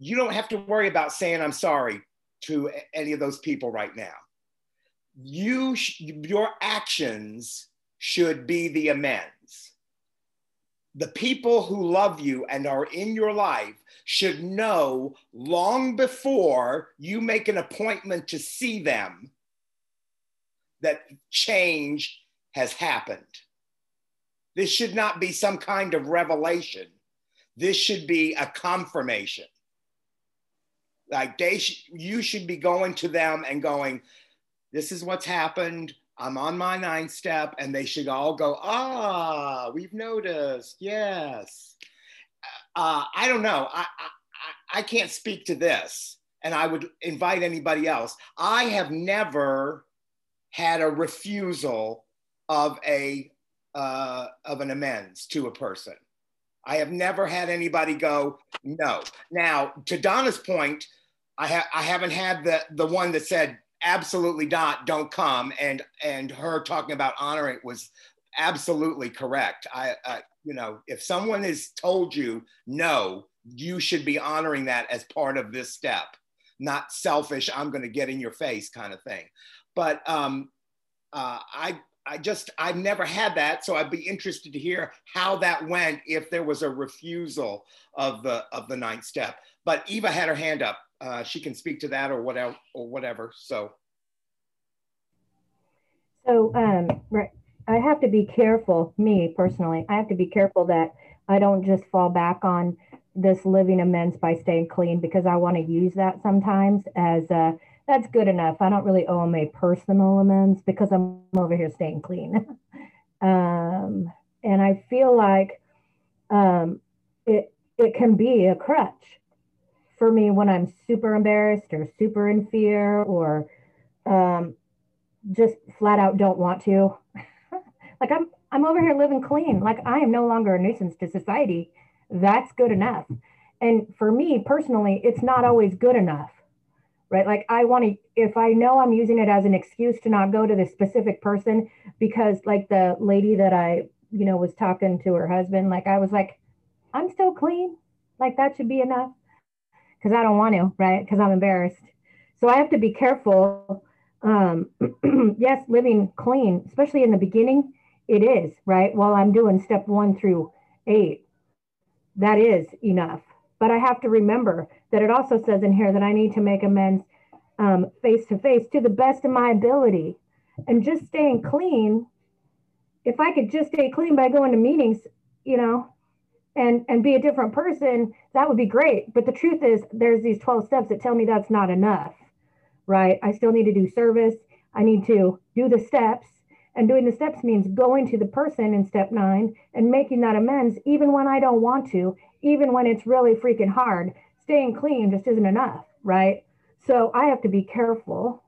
you don't have to worry about saying I'm sorry to any of those people right now. You, your actions should be the amends. The people who love you and are in your life should know long before you make an appointment to see them that change has happened. This should not be some kind of revelation. This should be a confirmation. Like they, sh- you should be going to them and going, "This is what's happened. I'm on my ninth step," and they should all go, "Ah, we've noticed. Yes." Uh, I don't know. I, I I can't speak to this, and I would invite anybody else. I have never had a refusal of a uh, of an amends to a person. I have never had anybody go no. Now, to Donna's point, I, ha- I haven't had the the one that said absolutely not, don't come, and and her talking about honoring was absolutely correct. I, uh, you know, if someone has told you no, you should be honoring that as part of this step, not selfish. I'm going to get in your face kind of thing. But um, uh, I I just I've never had that, so I'd be interested to hear how that went if there was a refusal of the of the ninth step. But Eva had her hand up. Uh, she can speak to that or whatever or whatever. So. So um, right, I have to be careful. Me personally, I have to be careful that I don't just fall back on this living amends by staying clean because I want to use that sometimes as a that's good enough. I don't really owe him a personal amends because I'm over here staying clean. *laughs* um, and I feel like um, it it can be a crutch for me when I'm super embarrassed or super in fear or um, just flat out don't want to. *laughs* like I'm I'm over here living clean. Like I am no longer a nuisance to society. That's good enough. And for me personally, it's not always good enough right? Like I want to, if I know I'm using it as an excuse to not go to the specific person, because like the lady that I, you know, was talking to her husband, like I was like, I'm still clean. Like that should be enough. Cause I don't want to, right? Cause I'm embarrassed. So I have to be careful. Um, *clears throat* yes, living clean, especially in the beginning, it is, right? While I'm doing step one through eight, that is enough. But I have to remember that it also says in here that I need to make amends face to face to the best of my ability. And just staying clean, if I could just stay clean by going to meetings, you know, and and be a different person, that would be great. But the truth is there's these 12 steps that tell me that's not enough. Right? I still need to do service. I need to do the steps. And doing the steps means going to the person in step nine and making that amends, even when I don't want to, even when it's really freaking hard staying clean just isn't enough, right? So I have to be careful.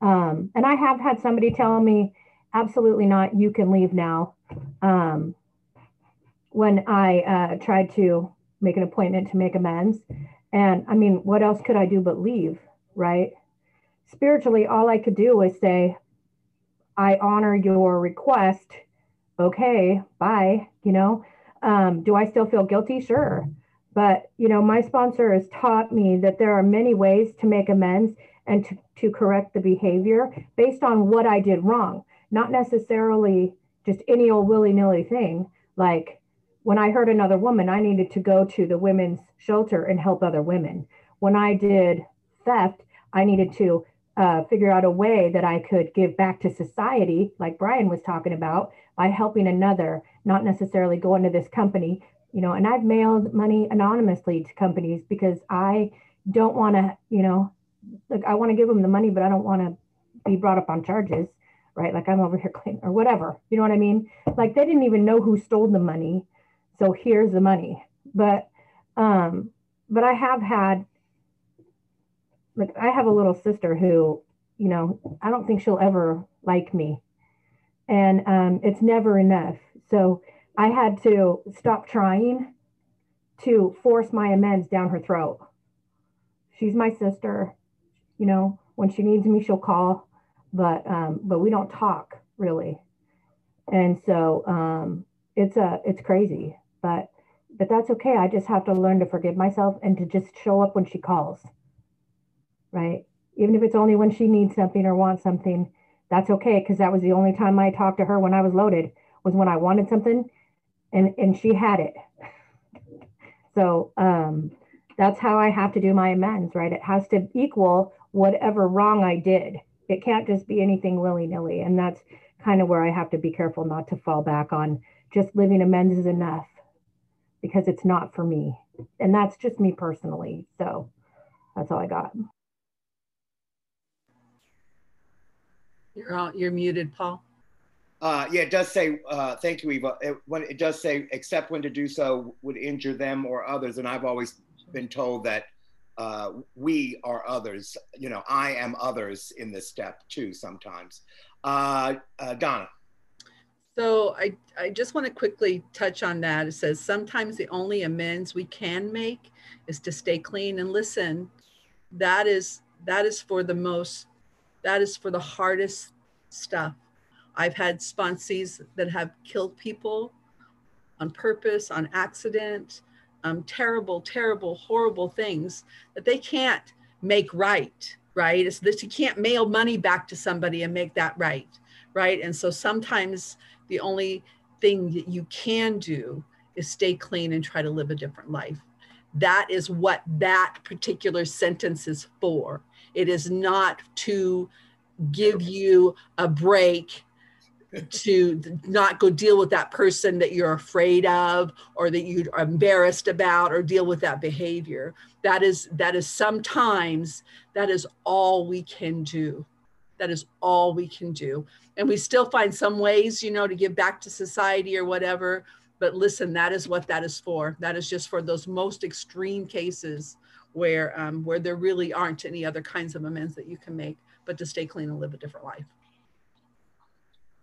Um, and I have had somebody tell me, absolutely not, you can leave now. Um, when I uh, tried to make an appointment to make amends. And I mean, what else could I do but leave, right? Spiritually, all I could do was say, I honor your request. Okay, bye. You know, um, do I still feel guilty? Sure. But, you know, my sponsor has taught me that there are many ways to make amends and to, to correct the behavior based on what I did wrong, not necessarily just any old willy nilly thing. Like when I hurt another woman, I needed to go to the women's shelter and help other women. When I did theft, I needed to uh, figure out a way that I could give back to society, like Brian was talking about, by helping another, not necessarily going to this company you know, and I've mailed money anonymously to companies because I don't want to, you know, like I want to give them the money, but I don't want to be brought up on charges, right? Like I'm over here *laughs* clean or whatever. You know what I mean? Like they didn't even know who stole the money. So here's the money. But um, but I have had like I have a little sister who, you know, I don't think she'll ever like me. And um, it's never enough. So I had to stop trying to force my amends down her throat. She's my sister. You know, when she needs me, she'll call, but um, but we don't talk really. And so um, it's a it's crazy, but but that's okay. I just have to learn to forgive myself and to just show up when she calls. Right? Even if it's only when she needs something or wants something, that's okay because that was the only time I talked to her when I was loaded was when I wanted something and and she had it. *laughs* So um that's how I have to do my amends, right? It has to equal whatever wrong I did. It can't just be anything willy-nilly. And that's kind of where I have to be careful not to fall back on just living amends is enough because it's not for me. And that's just me personally. So that's all I got. You're all, you're muted, Paul. Uh, yeah, it does say, uh, thank you, Eva. It, when it does say, except when to do so would injure them or others. And I've always been told that uh, we are others. You know, I am others in this step too sometimes. Uh, uh, Donna. So I, I just want to quickly touch on that. It says sometimes the only amends we can make is to stay clean and listen. That is that is for the most that is for the hardest stuff. I've had sponsees that have killed people on purpose, on accident, um, terrible, terrible, horrible things that they can't make right, right? It's that you can't mail money back to somebody and make that right, right? And so sometimes the only thing that you can do is stay clean and try to live a different life. That is what that particular sentence is for. It is not to give you a break to not go deal with that person that you're afraid of or that you're embarrassed about or deal with that behavior that is that is sometimes that is all we can do that is all we can do and we still find some ways you know to give back to society or whatever but listen that is what that is for that is just for those most extreme cases where um, where there really aren't any other kinds of amends that you can make but to stay clean and live a different life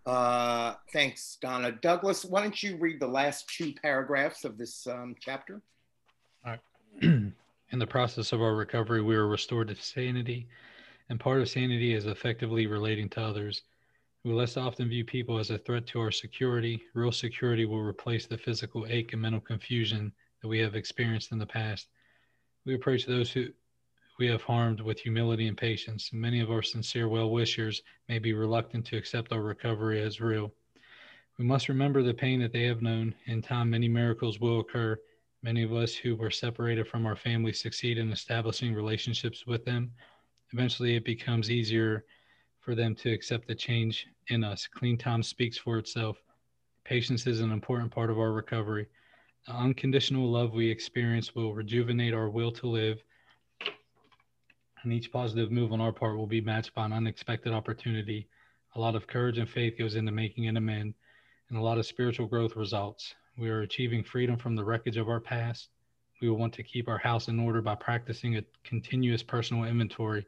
uh, thanks, Donna. Douglas, why don't you read the last two paragraphs of this um, chapter? All right. *clears throat* In the process of our recovery, we were restored to sanity, and part of sanity is effectively relating to others. We less often view people as a threat to our security. Real security will replace the physical ache and mental confusion that we have experienced in the past. We approach those who we have harmed with humility and patience. Many of our sincere well wishers may be reluctant to accept our recovery as real. We must remember the pain that they have known. In time, many miracles will occur. Many of us who were separated from our family succeed in establishing relationships with them. Eventually, it becomes easier for them to accept the change in us. Clean time speaks for itself. Patience is an important part of our recovery. The unconditional love we experience will rejuvenate our will to live and each positive move on our part will be matched by an unexpected opportunity. A lot of courage and faith goes into making an amend, and a lot of spiritual growth results. We are achieving freedom from the wreckage of our past. We will want to keep our house in order by practicing a continuous personal inventory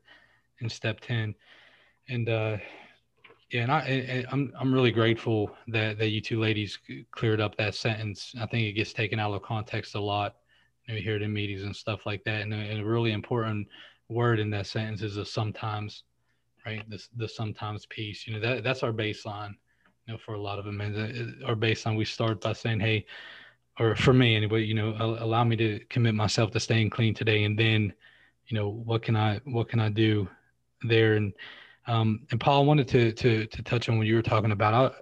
in step 10. And uh, yeah, and I, I, I'm I'm really grateful that that you two ladies cleared up that sentence. I think it gets taken out of context a lot. You, know, hear it in meetings and stuff like that, and, and a really important word in that sentence is a sometimes, right? This the sometimes piece. You know that that's our baseline. You know, for a lot of them, and our baseline we start by saying, hey, or for me anyway, you know, allow me to commit myself to staying clean today, and then, you know, what can I what can I do there? And um, and Paul, I wanted to to to touch on what you were talking about.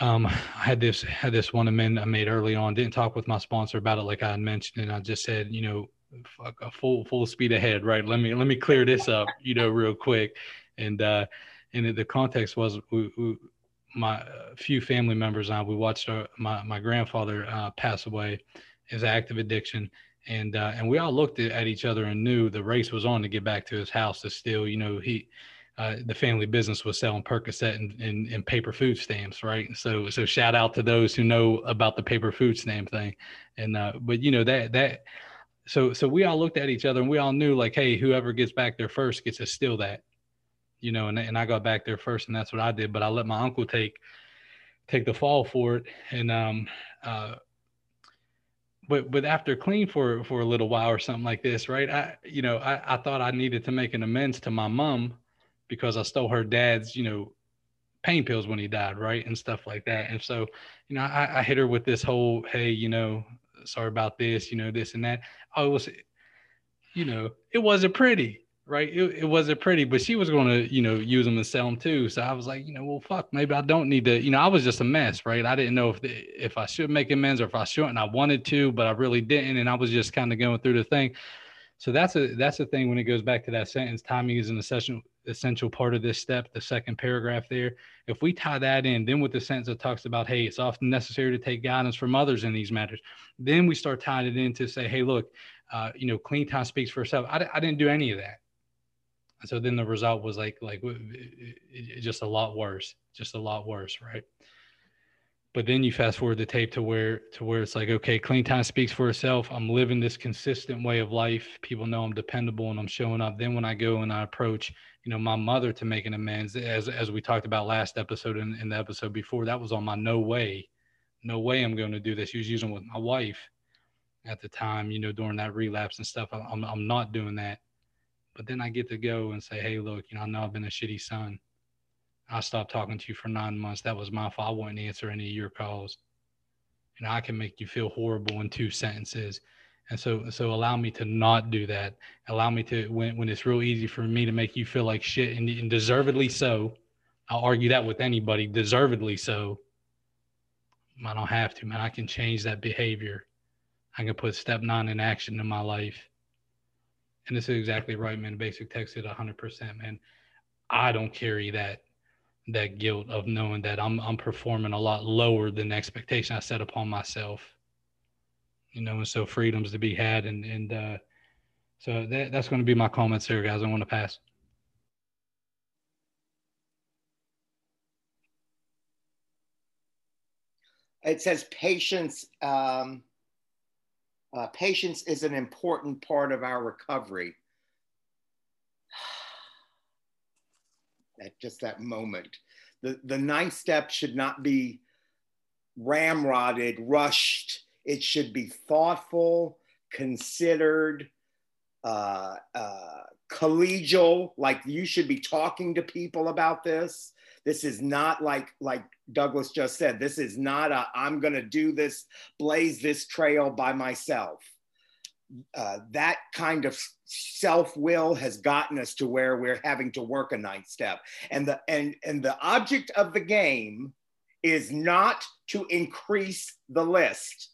I, um, I had this had this one amendment I made early on. Didn't talk with my sponsor about it, like I had mentioned, and I just said, you know, fuck a full full speed ahead right let me let me clear this up you know real quick and uh and the context was we, we, my uh, few family members I, we watched our, my my grandfather uh, pass away his active addiction and uh, and we all looked at each other and knew the race was on to get back to his house to still you know he uh, the family business was selling Percocet and, and, and, paper food stamps, right? So so shout out to those who know about the paper food stamp thing, and uh, but you know that that so so we all looked at each other and we all knew like hey whoever gets back there first gets to steal that you know and, and i got back there first and that's what i did but i let my uncle take take the fall for it and um uh but but after clean for for a little while or something like this, right? I you know I, I thought I needed to make an amends to my mom because I stole her dad's you know pain pills when he died, right, and stuff like that. And so you know I, I hit her with this whole hey you know sorry about this you know this and that. I was you know it wasn't pretty right? It, it wasn't pretty, but she was going to, you know, use them and sell them too. So I was like, you know, well, fuck, maybe I don't need to, you know, I was just a mess, right? I didn't know if the, if I should make amends or if I shouldn't. I wanted to, but I really didn't, and I was just kind of going through the thing. So that's a that's the thing when it goes back to that sentence. Timing is an essential essential part of this step. The second paragraph there. If we tie that in, then with the sentence that talks about, hey, it's often necessary to take guidance from others in these matters. Then we start tying it in to say, hey, look, uh, you know, clean time speaks for itself. I, I didn't do any of that so then the result was like like just a lot worse just a lot worse right? But then you fast forward the tape to where to where it's like okay clean time speaks for itself. I'm living this consistent way of life. People know i'm dependable and i'm showing up. Then when i go and i approach you know my mother to make an amends as as we talked about last episode and in, in the episode before that was on my no way. No way i'm going to do this. She was using with my wife at the time you know during that relapse and stuff. I'm, I'm not doing that but then I get to go and say, hey, look, you know, I know I've been a shitty son. I stopped talking to you for nine months. That was my fault. I wouldn't answer any of your calls. Know, I can make you feel horrible in two sentences. And so, so allow me to not do that. Allow me to, when, when it's real easy for me to make you feel like shit and, and deservedly so, I'll argue that with anybody, deservedly so. I don't have to, man. I can change that behavior. I can put step nine in action in my life and this is exactly right, man. Basic text it 100%, man. I don't carry that that guilt of knowing that I'm I'm performing a lot lower than the expectation I set upon myself. You know, and so freedoms to be had, and and uh, so that that's going to be my comments here, guys. I want to pass. It says patience. Um, uh, patience is an important part of our recovery. *sighs* At just that moment. The, the ninth step should not be ramrodded, rushed. It should be thoughtful, considered, uh, uh, collegial. Like you should be talking to people about this. This is not like like Douglas just said. This is not a I'm going to do this, blaze this trail by myself. Uh, that kind of self will has gotten us to where we're having to work a ninth step, and the and and the object of the game is not to increase the list,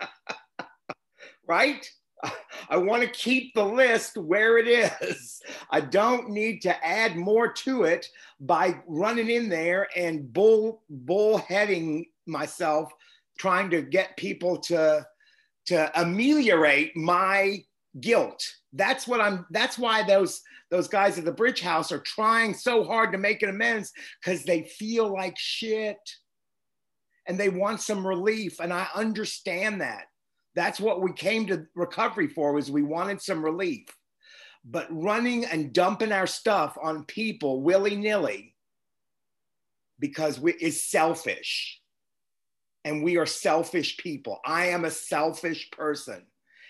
*laughs* right? *laughs* I want to keep the list where it is. I don't need to add more to it by running in there and bull bullheading myself, trying to get people to to ameliorate my guilt. That's what I'm. That's why those those guys at the Bridge House are trying so hard to make an amends because they feel like shit and they want some relief. And I understand that. That's what we came to recovery for was we wanted some relief. But running and dumping our stuff on people willy-nilly because we is selfish. And we are selfish people. I am a selfish person.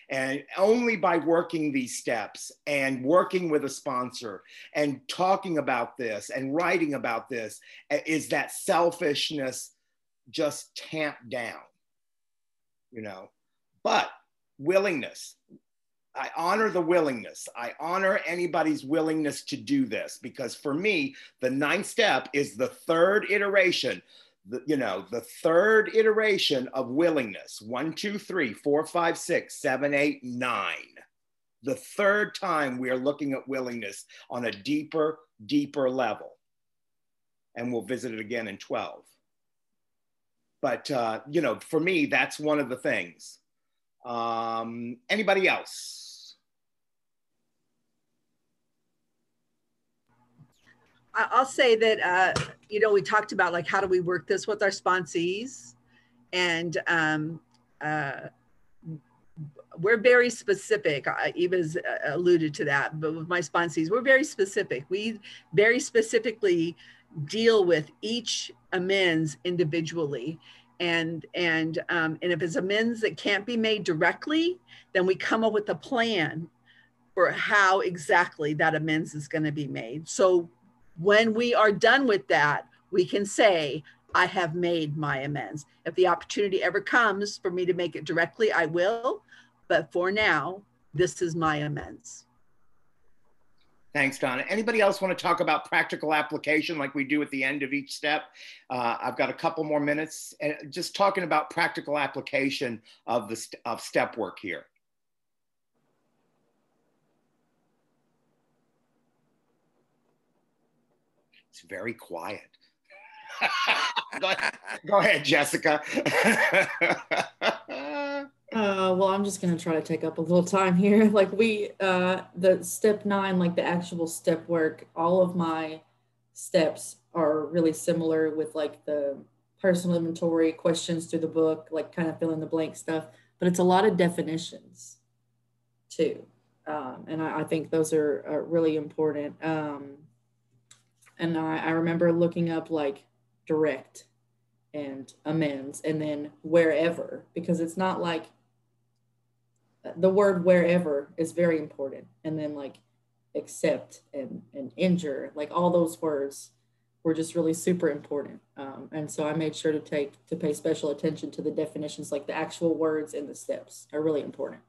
And only by working these steps and working with a sponsor and talking about this and writing about this eh, is that selfishness just tamped down. You know, but willingness. I honor the willingness. I honor anybody's willingness to do this because for me, the ninth step is the third iteration, the, you know, the third iteration of willingness. One, two, three, four, five, six, seven, eight, nine. The third time we are looking at willingness on a deeper, deeper level. And we'll visit it again in 12. But, uh, you know, for me, that's one of the things um, anybody else? I'll say that, uh, you know, we talked about like, how do we work this with our sponsees? And um, uh, we're very specific. Eva's uh, alluded to that, but with my sponsees, we're very specific. We very specifically deal with each amends individually and and um, and if it's amends that can't be made directly, then we come up with a plan for how exactly that amends is going to be made. So when we are done with that, we can say, I have made my amends. If the opportunity ever comes for me to make it directly, I will. But for now, this is my amends. Thanks, Donna. Anybody else want to talk about practical application like we do at the end of each step? Uh, I've got a couple more minutes and just talking about practical application of the st of step work here. It's very quiet. go, *laughs* ahead, go ahead, Jessica. *laughs* Uh, well, I'm just gonna try to take up a little time here. *laughs* Like we, uh, the step nine, like the actual step work, all of my steps are really similar with like the personal inventory questions through the book, like kind of fill in the blank stuff. But it's a lot of definitions too, um, and I, I, think those are, are really important. Um, and I, I remember looking up like direct and amends and then wherever because it's not like the word wherever is very important. And then like accept and and injure like all those words were just really super important. Um, and so i made sure to take to pay special attention to the definitions like the actual words and the steps are really important.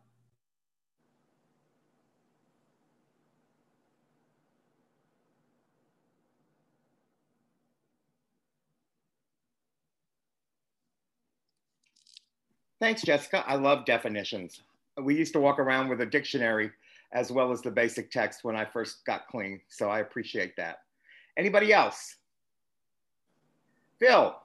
Thanks, Jessica. I love definitions we used to walk around with a dictionary as well as the basic text when I first got clean. So I appreciate that. Anybody else? Phil.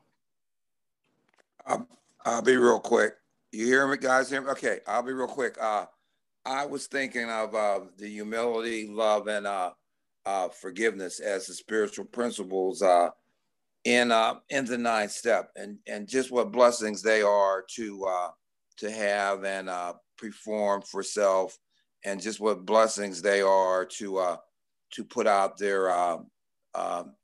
I'll, I'll be real quick. You hear me, guys? Hear me? Okay, I'll be real quick. Uh, I was thinking of uh, the humility, love, and uh, uh, forgiveness as the spiritual principles uh, in uh, in the ninth step, and and just what blessings they are to to have, and perform for self and just what blessings they are to uh, to put out there uh,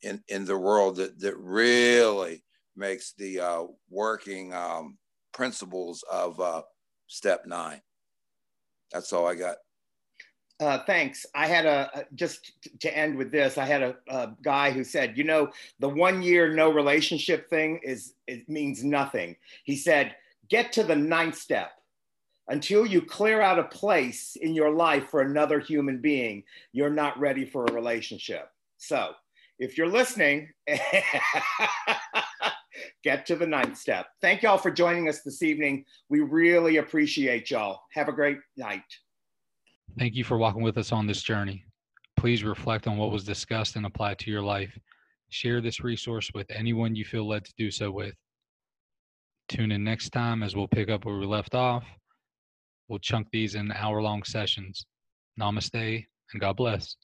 in in the world that that really makes the uh, working um, principles of uh, step nine. That's all I got. Uh, thanks. I had a just to end with this. I had a, a, guy who said, you know, the one year no relationship thing is it means nothing. He said, get to the ninth step until you clear out a place in your life for another human being, you're not ready for a relationship. So, if you're listening, *laughs* get to the ninth step. Thank y'all for joining us this evening. We really appreciate y'all. Have a great night. Thank you for walking with us on this journey. Please reflect on what was discussed and apply it to your life. Share this resource with anyone you feel led to do so with. Tune in next time as we'll pick up where we left off We'll chunk these in hour long sessions. Namaste and God bless.